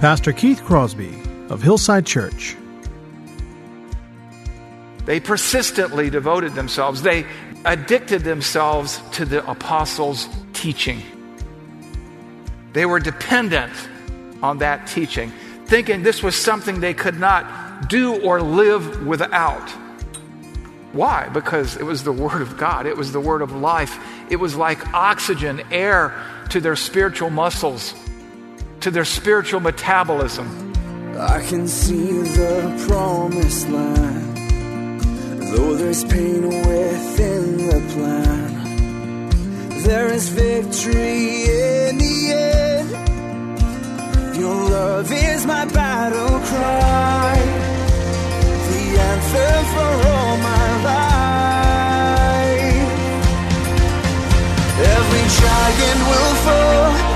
Pastor Keith Crosby of Hillside Church. They persistently devoted themselves, they addicted themselves to the apostles' teaching. They were dependent on that teaching, thinking this was something they could not do or live without. Why? Because it was the Word of God, it was the Word of life. It was like oxygen, air to their spiritual muscles to their spiritual metabolism. I can see the promised land, though there's pain within the plan. There is victory in the end. Your love is my battle cry, the answer for all my life. Every giant will fall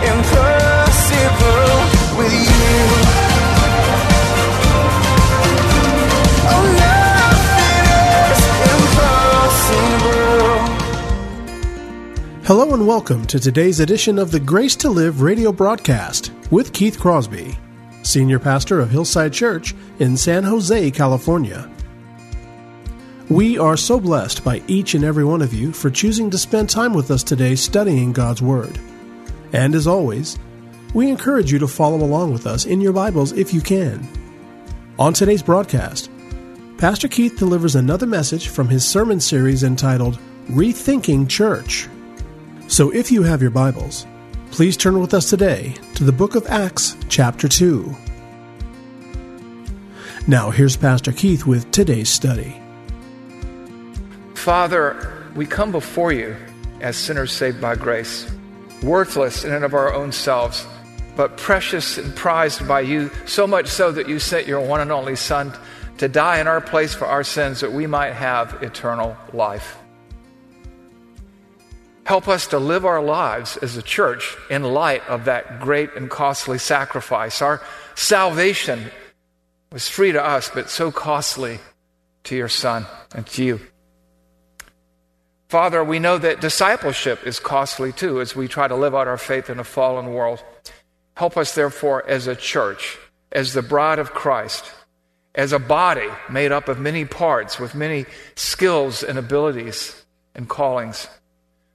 Hello and welcome to today's edition of the Grace to Live radio broadcast with Keith Crosby, Senior Pastor of Hillside Church in San Jose, California. We are so blessed by each and every one of you for choosing to spend time with us today studying God's Word. And as always, we encourage you to follow along with us in your Bibles if you can. On today's broadcast, Pastor Keith delivers another message from his sermon series entitled Rethinking Church. So if you have your Bibles, Please turn with us today to the book of Acts, chapter 2. Now, here's Pastor Keith with today's study. Father, we come before you as sinners saved by grace, worthless in and of our own selves, but precious and prized by you, so much so that you sent your one and only Son to die in our place for our sins that we might have eternal life. Help us to live our lives as a church in light of that great and costly sacrifice. Our salvation was free to us, but so costly to your Son and to you. Father, we know that discipleship is costly too as we try to live out our faith in a fallen world. Help us, therefore, as a church, as the bride of Christ, as a body made up of many parts with many skills and abilities and callings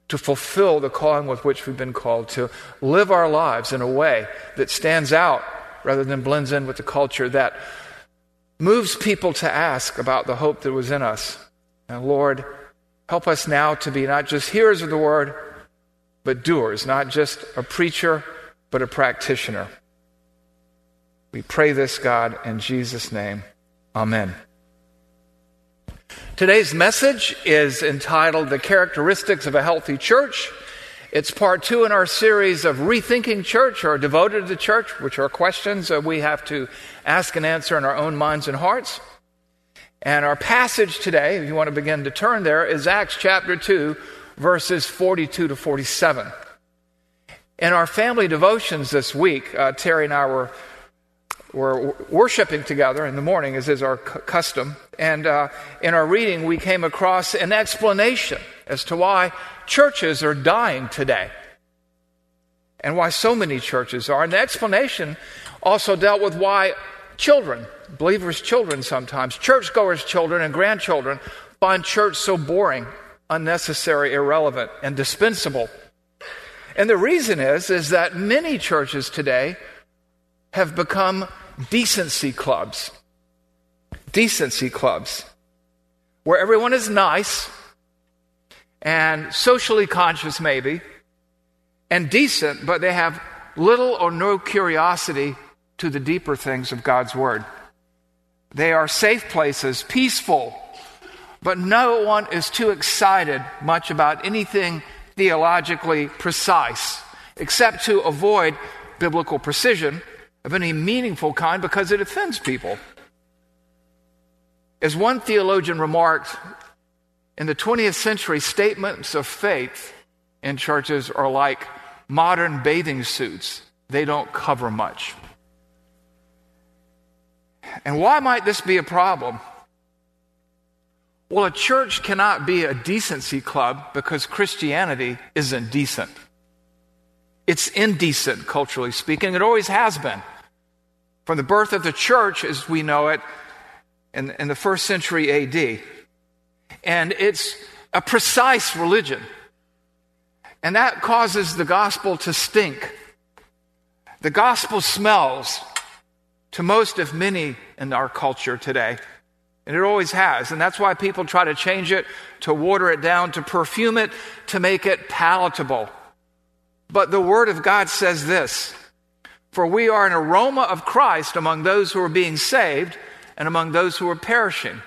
to fulfill the calling with which we've been called to live our lives in a way that stands out rather than blends in with the culture that moves people to ask about the hope that was in us. And Lord, help us now to be not just hearers of the word, but doers, not just a preacher, but a practitioner. We pray this, God, in Jesus' name. Amen. Today's message is entitled The Characteristics of a Healthy Church. It's part two in our series of Rethinking Church or Devoted to the Church, which are questions that we have to ask and answer in our own minds and hearts. And our passage today, if you want to begin to turn there, is Acts chapter 2, verses 42 to 47. In our family devotions this week, uh, Terry and I were we're worshiping together in the morning, as is our custom. And uh, in our reading, we came across an explanation as to why churches are dying today and why so many churches are. And the explanation also dealt with why children, believers' children sometimes, churchgoers' children and grandchildren, find church so boring, unnecessary, irrelevant, and dispensable. And the reason is, is that many churches today have become decency clubs. Decency clubs. Where everyone is nice and socially conscious, maybe, and decent, but they have little or no curiosity to the deeper things of God's Word. They are safe places, peaceful, but no one is too excited much about anything theologically precise, except to avoid biblical precision of any meaningful kind because it offends people. As one theologian remarked, in the 20th century, statements of faith in churches are like modern bathing suits, they don't cover much. And why might this be a problem? Well, a church cannot be a decency club because Christianity isn't decent. It's indecent, culturally speaking. It always has been. From the birth of the church, as we know it, in, in the first century AD. And it's a precise religion. And that causes the gospel to stink. The gospel smells to most, if many, in our culture today. And it always has. And that's why people try to change it, to water it down, to perfume it, to make it palatable. But the Word of God says this For we are an aroma of Christ among those who are being saved and among those who are perishing.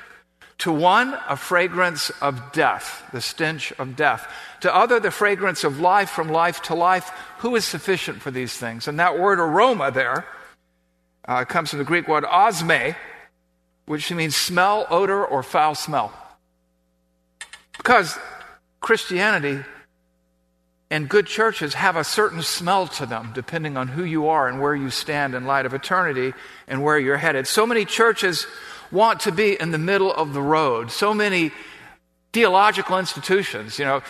To one, a fragrance of death, the stench of death. To other, the fragrance of life from life to life. Who is sufficient for these things? And that word aroma there uh, comes from the Greek word osme, which means smell, odor, or foul smell. Because Christianity and good churches have a certain smell to them, depending on who you are and where you stand in light of eternity and where you're headed. So many churches want to be in the middle of the road. So many theological institutions, you know,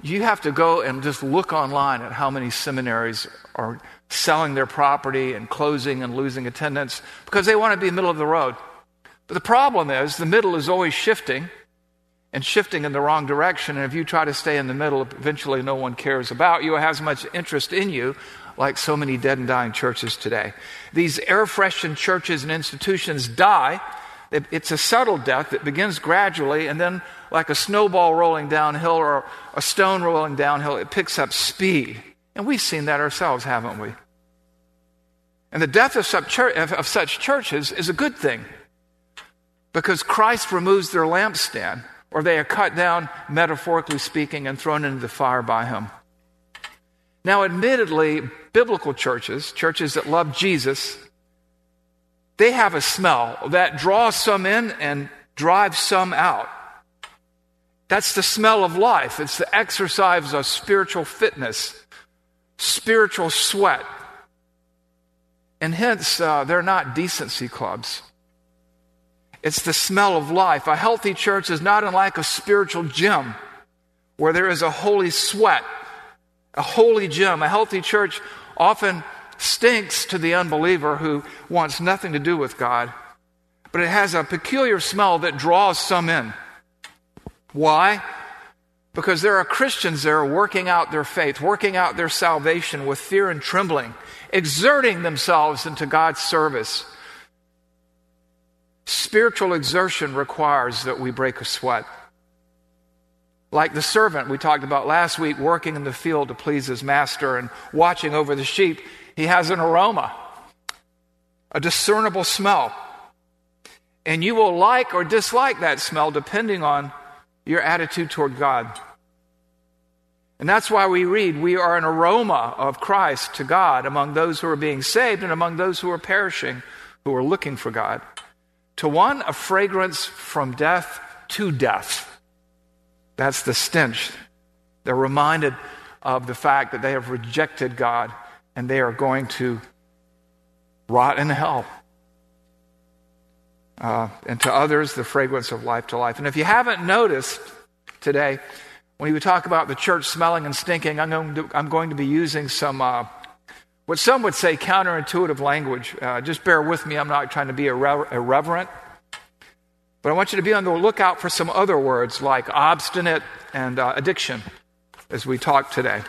you have to go and just look online at how many seminaries are selling their property and closing and losing attendance because they want to be middle of the road. But the problem is the middle is always shifting and shifting in the wrong direction. And if you try to stay in the middle, eventually no one cares about you or has much interest in you, like so many dead and dying churches today. These air freshened churches and institutions die. It's a subtle death that begins gradually, and then, like a snowball rolling downhill or a stone rolling downhill, it picks up speed. And we've seen that ourselves, haven't we? And the death of such, of such churches is a good thing because Christ removes their lampstand, or they are cut down, metaphorically speaking, and thrown into the fire by Him. Now, admittedly, biblical churches, churches that love Jesus, they have a smell that draws some in and drives some out. That's the smell of life. It's the exercise of spiritual fitness, spiritual sweat. And hence, uh, they're not decency clubs. It's the smell of life. A healthy church is not unlike a spiritual gym where there is a holy sweat, a holy gym. A healthy church often stinks to the unbeliever who wants nothing to do with God, but it has a peculiar smell that draws some in. Why? Because there are Christians there working out their faith, working out their salvation with fear and trembling, exerting themselves into God's service Spiritual exertion requires that we break a sweat. Like the servant we talked about last week, working in the field to please his master and watching over the sheep, he has an aroma, a discernible smell. And you will like or dislike that smell depending on your attitude toward God. And that's why we read, we are an aroma of Christ to God among those who are being saved and among those who are perishing, who are looking for God. To one, a fragrance from death to death. That's the stench. They're reminded of the fact that they have rejected God and they are going to rot in hell. Uh, and to others, the fragrance of life to life. And if you haven't noticed today, when we talk about the church smelling and stinking, I'm going to, I'm going to be using some uh, what some would say counterintuitive language. Uh, just bear with me, I'm not trying to be irre- irreverent. But I want you to be on the lookout for some other words like obstinate and uh, addiction as we talk today.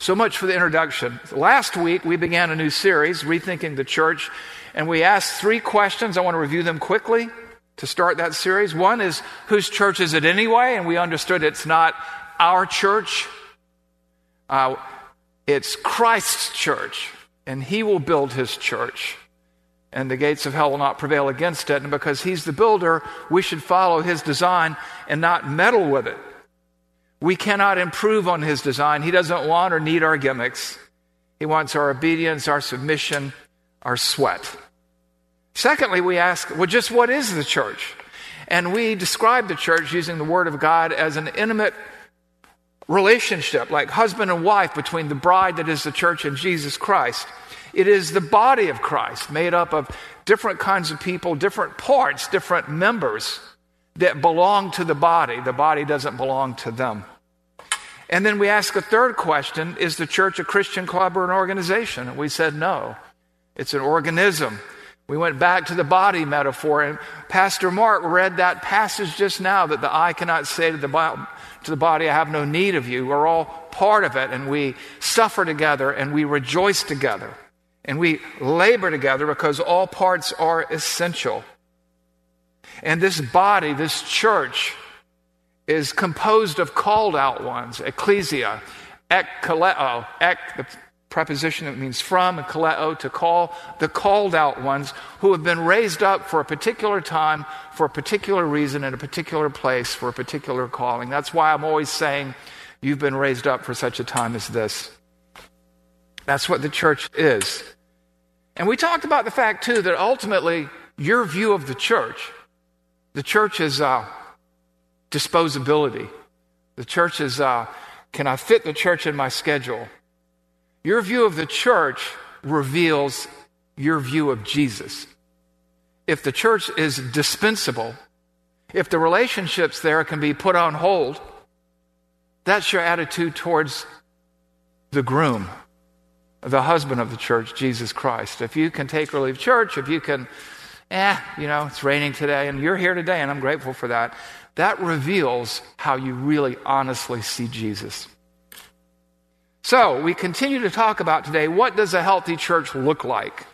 So much for the introduction. Last week, we began a new series, Rethinking the Church, and we asked three questions. I want to review them quickly to start that series. One is, whose church is it anyway? And we understood it's not our church. Uh, It's Christ's church, and he will build his church. And the gates of hell will not prevail against it. And because he's the builder, we should follow his design and not meddle with it. We cannot improve on his design. He doesn't want or need our gimmicks. He wants our obedience, our submission, our sweat. Secondly, we ask, well, just what is the church? And we describe the church using the Word of God as an intimate relationship, like husband and wife, between the bride that is the church and Jesus Christ. It is the body of Christ, made up of different kinds of people, different parts, different members that belong to the body. The body doesn't belong to them. And then we ask a third question Is the church a Christian club or an organization? And we said no, it's an organism. We went back to the body metaphor, and Pastor Mark read that passage just now that the eye cannot say to the, to the body, I have no need of you. We're all part of it, and we suffer together, and we rejoice together, and we labor together because all parts are essential. And this body, this church, is composed of called out ones, ecclesia, ekkaleo, ek, the preposition that means from, and kaleo, to call, the called out ones who have been raised up for a particular time, for a particular reason, in a particular place, for a particular calling. That's why I'm always saying, you've been raised up for such a time as this. That's what the church is. And we talked about the fact, too, that ultimately your view of the church the church is uh, disposability. The church is, uh, can I fit the church in my schedule? Your view of the church reveals your view of Jesus. If the church is dispensable, if the relationships there can be put on hold, that's your attitude towards the groom, the husband of the church, Jesus Christ. If you can take or leave church, if you can eh, you know, it's raining today and you're here today and I'm grateful for that. That reveals how you really honestly see Jesus. So, we continue to talk about today what does a healthy church look like?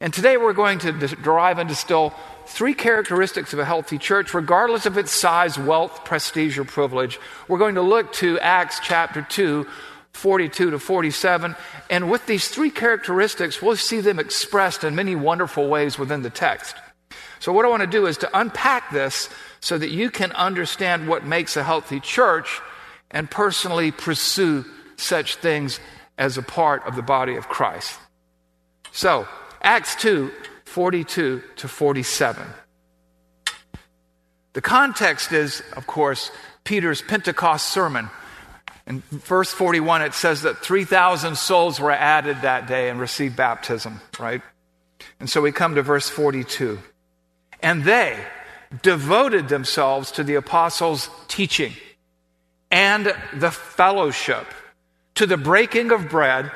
And today we're going to derive and distill three characteristics of a healthy church, regardless of its size, wealth, prestige, or privilege. We're going to look to Acts chapter 2, 42 to 47. And with these three characteristics, we'll see them expressed in many wonderful ways within the text. So, what I want to do is to unpack this so that you can understand what makes a healthy church and personally pursue such things as a part of the body of Christ. So, Acts 2 42 to 47. The context is, of course, Peter's Pentecost sermon in verse 41, it says that 3,000 souls were added that day and received baptism, right? And so we come to verse 42. And they devoted themselves to the apostles' teaching and the fellowship, to the breaking of bread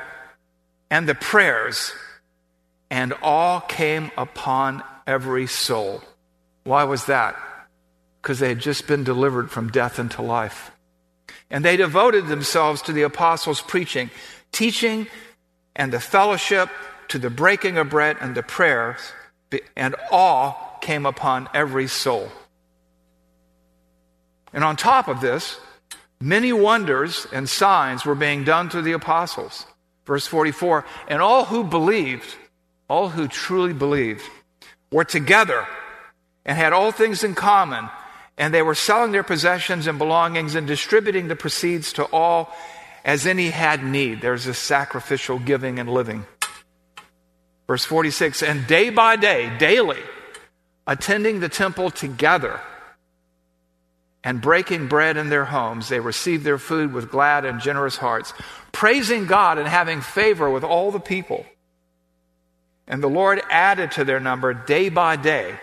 and the prayers, and all came upon every soul. Why was that? Because they had just been delivered from death into life. And they devoted themselves to the apostles' preaching, teaching, and the fellowship, to the breaking of bread and the prayers, and awe came upon every soul. And on top of this, many wonders and signs were being done through the apostles. Verse 44 And all who believed, all who truly believed, were together and had all things in common and they were selling their possessions and belongings and distributing the proceeds to all as any had need. There's a sacrificial giving and living. Verse 46 And day by day, daily, attending the temple together and breaking bread in their homes, they received their food with glad and generous hearts, praising God and having favor with all the people. And the Lord added to their number day by day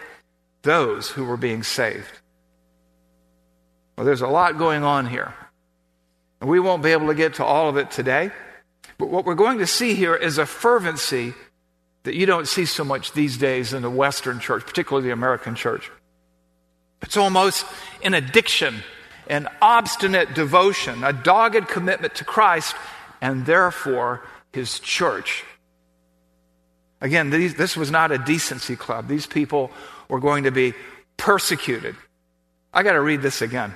those who were being saved. Well, there's a lot going on here. And we won't be able to get to all of it today. But what we're going to see here is a fervency that you don't see so much these days in the Western church, particularly the American church. It's almost an addiction, an obstinate devotion, a dogged commitment to Christ, and therefore his church. Again, these, this was not a decency club. These people were going to be persecuted. I got to read this again.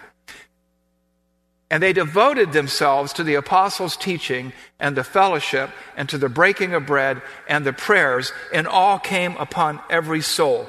And they devoted themselves to the apostles' teaching and the fellowship and to the breaking of bread and the prayers, and all came upon every soul.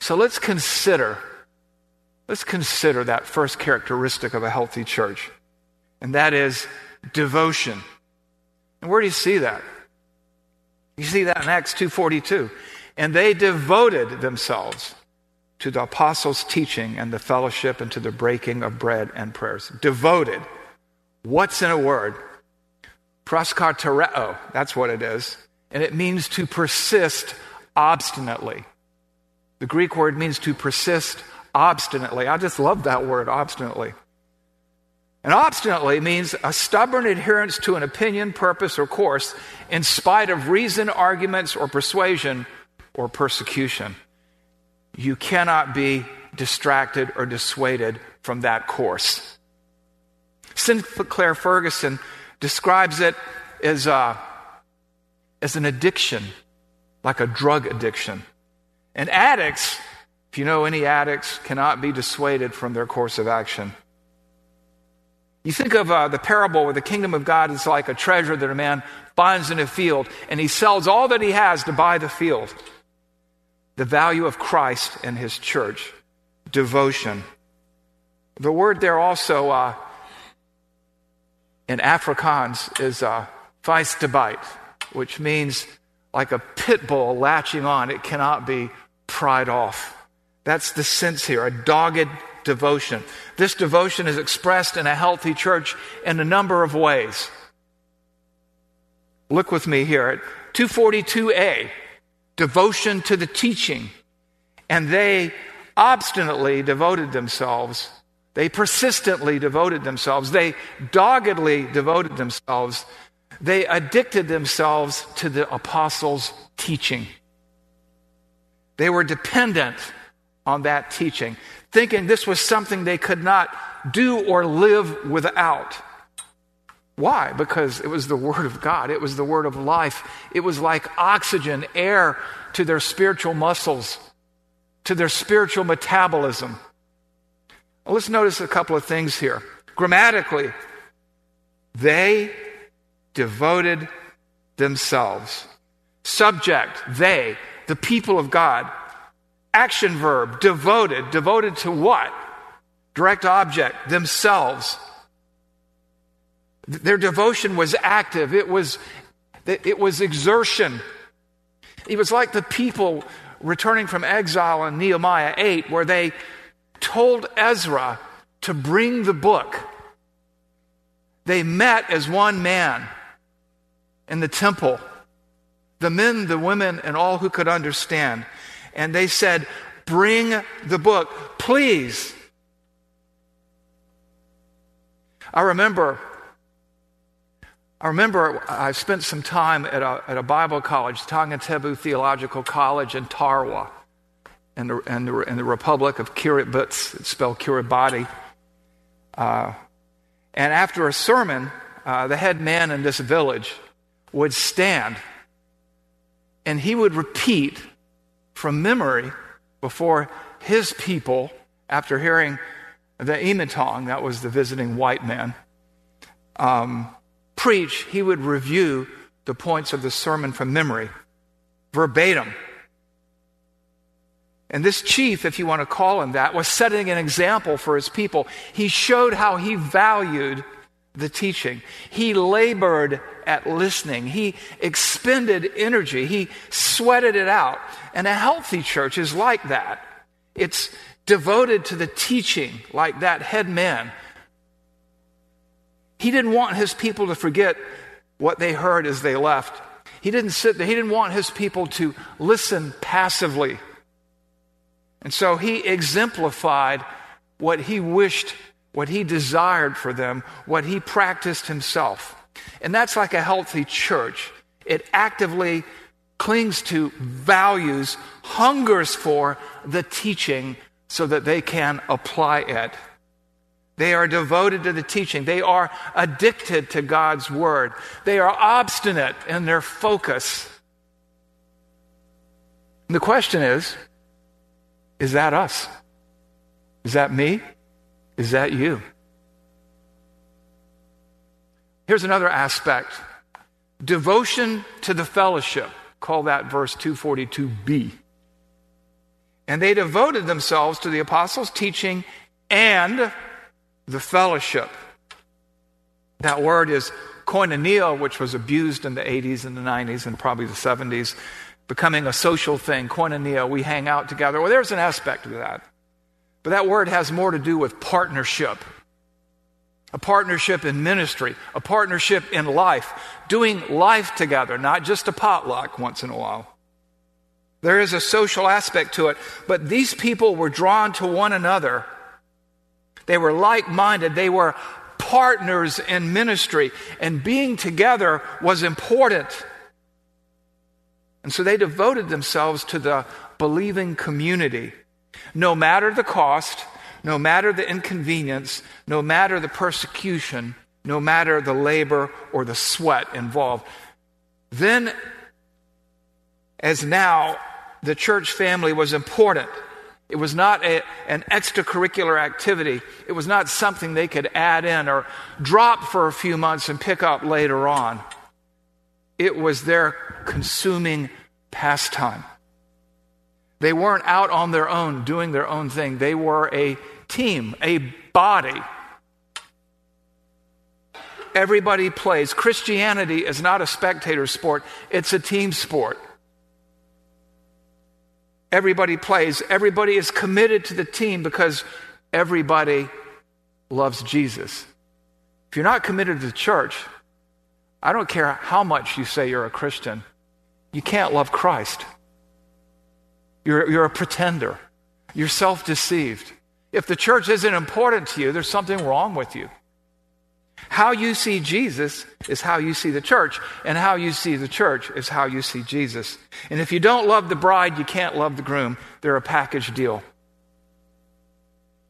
So let's consider Let's consider that first characteristic of a healthy church, and that is devotion. And where do you see that? You see that in Acts 2:42. And they devoted themselves to the apostles' teaching and the fellowship and to the breaking of bread and prayers. Devoted. What's in a word? Proskartereo. That's what it is. And it means to persist obstinately. The Greek word means to persist obstinately. I just love that word, obstinately. And obstinately means a stubborn adherence to an opinion, purpose, or course in spite of reason, arguments, or persuasion or persecution. You cannot be distracted or dissuaded from that course. Sinclair Ferguson describes it as, a, uh, as an addiction, like a drug addiction. And addicts if you know any addicts, cannot be dissuaded from their course of action. You think of uh, the parable where the kingdom of God is like a treasure that a man finds in a field, and he sells all that he has to buy the field. The value of Christ and his church, devotion. The word there also uh, in Afrikaans is uh, which means like a pit bull latching on, it cannot be pried off. That's the sense here, a dogged devotion. This devotion is expressed in a healthy church in a number of ways. Look with me here at 242a, devotion to the teaching. And they obstinately devoted themselves, they persistently devoted themselves, they doggedly devoted themselves, they addicted themselves to the apostles' teaching. They were dependent on that teaching, thinking this was something they could not do or live without. Why? Because it was the Word of God. It was the Word of life. It was like oxygen, air to their spiritual muscles, to their spiritual metabolism. Well, let's notice a couple of things here. Grammatically, they devoted themselves. Subject, they, the people of God, Action verb, devoted. Devoted to what? Direct object, themselves. Their devotion was active, it was, it was exertion. It was like the people returning from exile in Nehemiah 8, where they told Ezra to bring the book. They met as one man in the temple the men, the women, and all who could understand and they said, Bring the book, please. I remember. I remember I spent some time at a, at a Bible college, Tangintebu Theological College in Tarawa, in the, in the, in the Republic of Kiribati, it's spelled Kiribati. Uh, and after a sermon, uh, the head man in this village would stand and he would repeat from memory before his people, after hearing the I-Matang, that was the visiting white man, um, preach, he would review the points of the sermon from memory, verbatim. And this chief, if you want to call him that, was setting an example for his people. He showed how he valued the teaching. He labored at listening. He expended energy. He sweated it out. And a healthy church is like that. It's devoted to the teaching, like that head man. He didn't want his people to forget what they heard as they left. He didn't sit there. He didn't want his people to listen passively. And so he exemplified what he wished what he desired for them, what he practiced himself. And that's like a healthy church. It actively clings to values, hungers for the teaching so that they can apply it. They are devoted to the teaching. They are addicted to God's word. They are obstinate in their focus. And the question is is that us? Is that me? Is that you? Here's another aspect devotion to the fellowship. Call that verse 242b. And they devoted themselves to the apostles' teaching and the fellowship. That word is koinonia, which was abused in the 80s and the 90s and probably the 70s, becoming a social thing. Koinonia, we hang out together. Well, there's an aspect of that. But that word has more to do with partnership a partnership in ministry, a partnership in life, doing life together, not just a potluck once in a while. There is a social aspect to it, but these people were drawn to one another they were like minded. They were partners in ministry. And being together was important. And so they devoted themselves to the believing community. No matter the cost, no matter the inconvenience, no matter the persecution, no matter the labor or the sweat involved. Then, as now, the church family was important. It was not a, an extracurricular activity. It was not something they could add in or drop for a few months and pick up later on. It was their consuming pastime. They weren't out on their own doing their own thing, they were a team, a body. Everybody plays. Christianity is not a spectator sport, it's a team sport. Everybody plays. Everybody is committed to the team because everybody loves Jesus. If you're not committed to the church, I don't care how much you say you're a Christian, you can't love Christ. You're, you're a pretender. You're self deceived. If the church isn't important to you, there's something wrong with you. How you see Jesus is how you see the church, and how you see the church is how you see Jesus. And if you don't love the bride, you can't love the groom. They're a package deal.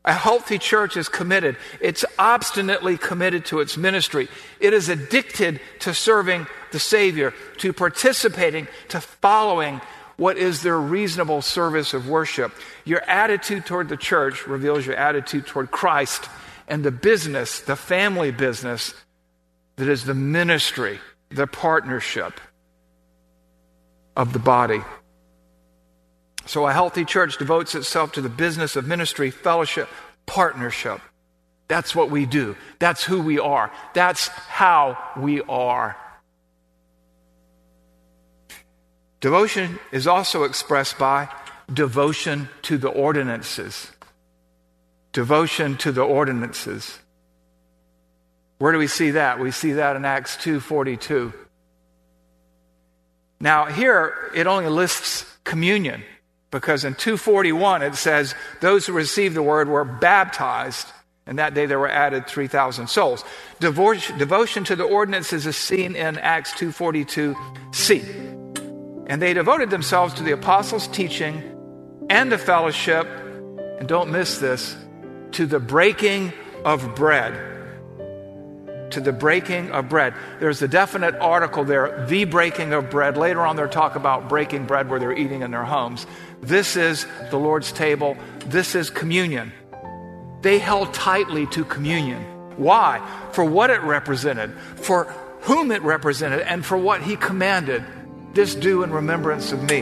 A healthy church is committed. It's obstinately committed to its ministry. It is addicted to serving the Savior, to participating, to following what is their reasonable service of worship. Your attitude toward the church reveals your attitude toward Christ and the business, the family business, that is the ministry, the partnership of the body. So a healthy church devotes itself to the business of ministry, fellowship, partnership. That's what we do. That's who we are. That's how we are. Devotion is also expressed by devotion to the ordinances devotion to the ordinances. Where do we see that? We see that in Acts 2:42. Now, here it only lists communion because in 241 it says those who received the word were baptized and that day there were added 3000 souls. Devotion, devotion to the ordinances is seen in Acts 242c. And they devoted themselves to the apostles' teaching and the fellowship, and don't miss this, to the breaking of bread. To the breaking of bread. There's a definite article there, the breaking of bread. Later on, they'll talk about breaking bread where they're eating in their homes. This is the Lord's table. This is communion. They held tightly to communion. Why? For what it represented, for whom it represented, and for what He commanded. This do in remembrance of me.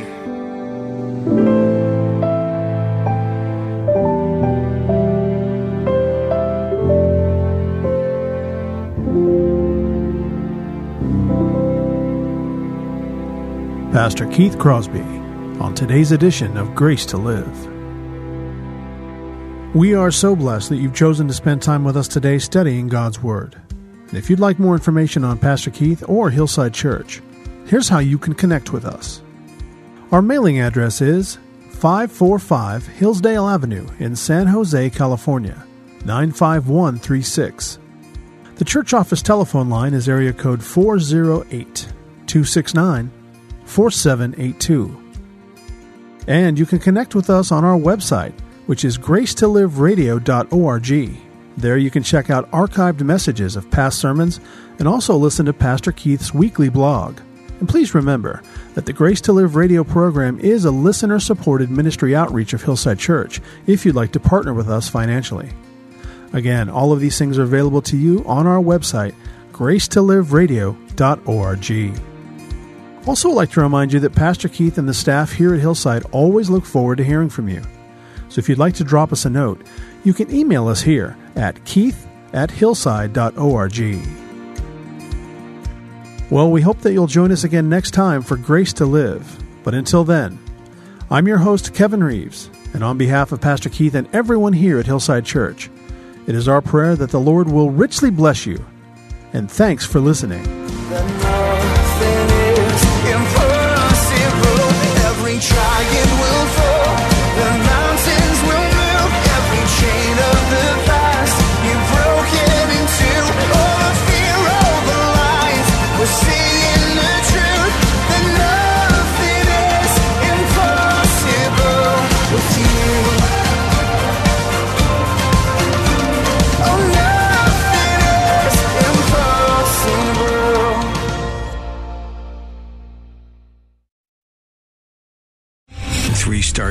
Pastor Keith Crosby on today's edition of Grace to Live. We are so blessed that you've chosen to spend time with us today studying God's Word. And if you'd like more information on Pastor Keith or Hillside Church, here's how you can connect with us. Our mailing address is 545 Hillsdale Avenue in San Jose, California, 95136. The church office telephone line is area code 408 269 4782. And you can connect with us on our website, which is gracetoliveradio.org. There you can check out archived messages of past sermons and also listen to Pastor Keith's weekly blog. And please remember that the Grace to Live radio program is a listener supported ministry outreach of Hillside Church if you'd like to partner with us financially. Again, all of these things are available to you on our website, gracetoliveradio.org. Also, I'd like to remind you that Pastor Keith and the staff here at Hillside always look forward to hearing from you. So if you'd like to drop us a note, you can email us here at keith at hillside.org. Well, we hope that you'll join us again next time for Grace to Live. But until then, I'm your host, Kevin Reeves, and on behalf of Pastor Keith and everyone here at Hillside Church, it is our prayer that the Lord will richly bless you. And thanks for listening.